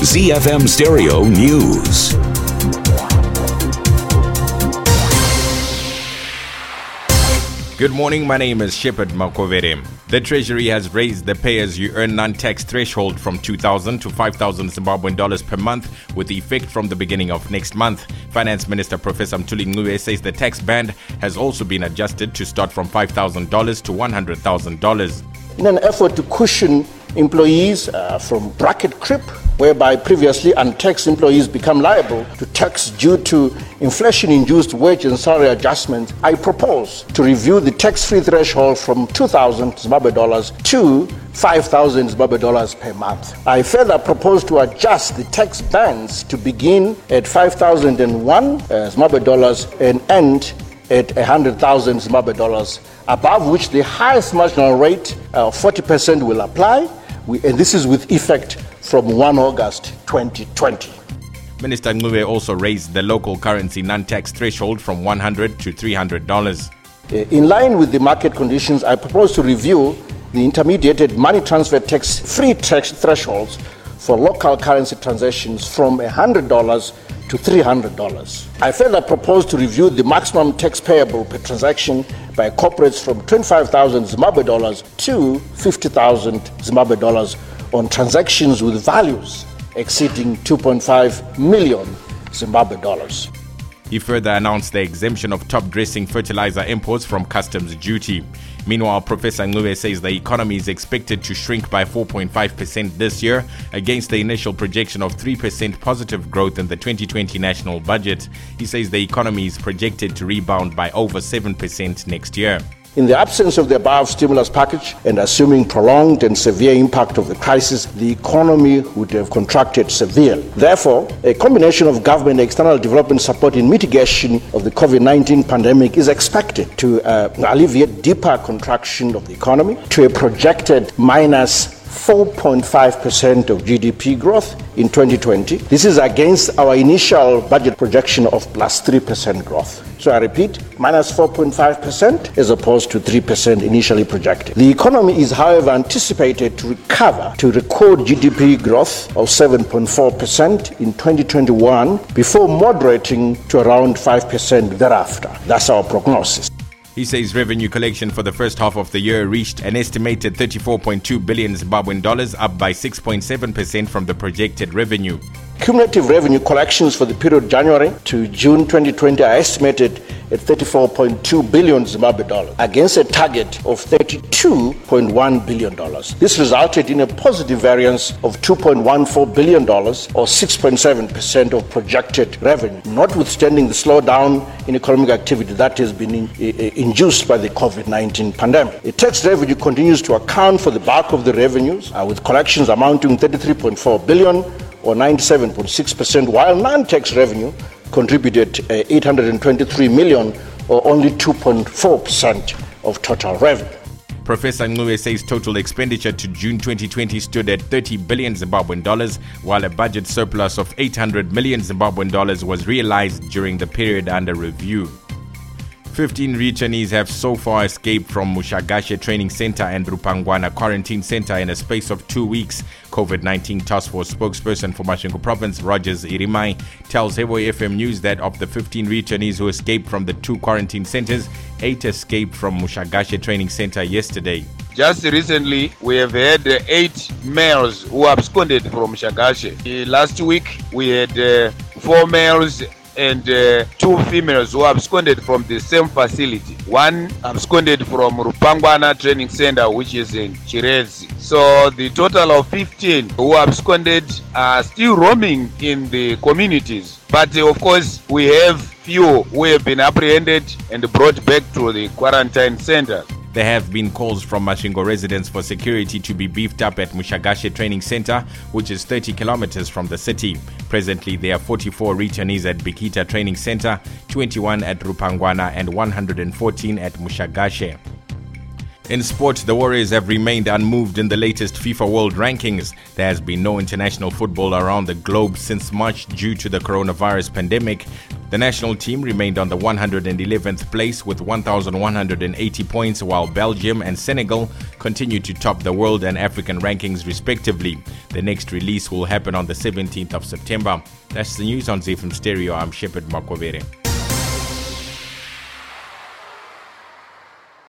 ZFM Stereo News. Good morning. My name is Shepard Makovere. The Treasury has raised the pay-as-you-earn non-tax threshold from 2,000 to 5,000 Zimbabwean dollars per month, with effect from the beginning of next month. Finance Minister Professor Mthuli Ncube says the tax band has also been adjusted to start from $5,000 to $100,000. In an effort to cushion employees uh, from bracket creep, whereby previously untaxed employees become liable to tax due to inflation induced wage and salary adjustments, I propose to review the tax free threshold from 2,000 Zimbabwe dollars to 5,000 Zimbabwe dollars per month. I further propose to adjust the tax bands to begin at 5,001 uh, Zimbabwe dollars and end at 100,000 Zimbabwe dollars, above which the highest marginal rate of 40% will apply, and this is with effect from 1 August 2020. Minister Ncube also raised the local currency non-tax threshold from 100 to $300. Uh, In line with the market conditions, I propose to review the intermediated money transfer tax free tax thresholds for local currency transactions from $100 to $300. I further propose to review the maximum tax payable per transaction by corporates from 25,000 Zimbabwe dollars to 50,000 Zimbabwe dollars on transactions with values exceeding 2.5 million Zimbabwe dollars. He further announced the exemption of top dressing fertilizer imports from customs duty. Meanwhile, Professor Ncube says the economy is expected to shrink by 4.5% this year against the initial projection of 3% positive growth in the 2020 national budget. He says the economy is projected to rebound by over 7% next year. In the absence of the above stimulus package and assuming prolonged and severe impact of the crisis, the economy would have contracted severely. Therefore, a combination of government and external development support in mitigation of the COVID 19 pandemic is expected to uh, alleviate deeper contraction of the economy to a projected minus 4.5% of GDP growth in 2020. This is against our initial budget projection of plus 3% growth. So I repeat, minus 4.5% as opposed to 3% initially projected. The economy is, however, anticipated to recover to record GDP growth of 7.4% in 2021 before moderating to around 5% thereafter. That's our prognosis. He says revenue collection for the first half of the year reached an estimated 34.2 billion Zimbabwean dollars, up by 6.7% from the projected revenue. Cumulative revenue collections for the period January to June 2020 are estimated at 34.2 billion Zimbabwe dollars against a target of 32.1 billion dollars. This resulted in a positive variance of 2.14 billion dollars or 6.7% of projected revenue, notwithstanding the slowdown in economic activity that has been in, induced by the COVID-19 pandemic. The tax revenue continues to account for the bulk of the revenues, uh, with collections amounting 33.4 billion or 97.6%, while non-tax revenue contributed uh, 823 million or only 2.4% of total revenue. Professor Ncube says total expenditure to June 2020 stood at 30 billion Zimbabwean dollars, while a budget surplus of 800 million Zimbabwean dollars was realized during the period under review. 15 returnees have so far escaped from Mushagashe Training Center and Rupangwana Quarantine Center in a space of two weeks. COVID 19 Task Force spokesperson for Masvingo Province, Rogers Irimai, tells Hevoi FM News that of the 15 returnees who escaped from the two quarantine centers, eight escaped from Mushagashe Training Center yesterday. Just recently, we have had uh, eight males who absconded from Shagashe. Uh, Last week, we had uh, four males and uh, two females who absconded from the same facility. One absconded from Rupangwana Training Center, which is in Chirezi. So the total of 15 who absconded are still roaming in the communities. But uh, of course, we have few who have been apprehended and brought back to the quarantine center. There have been calls from Masvingo residents for security to be beefed up at Mushagashe Training Center, which is 30 kilometers from the city. Presently, there are 44 returnees at Bikita Training Center, 21 at Rupangwana, and 114 at Mushagashe. In sport, the Warriors have remained unmoved in the latest FIFA World Rankings. There has been no international football around the globe since March due to the coronavirus pandemic. The national team remained on the 111th place with 1,180 points, while Belgium and Senegal continued to top the world and African rankings respectively. The next release will happen on the 17th of September. That's the news on ZFM Stereo. I'm Shepard Makwavere.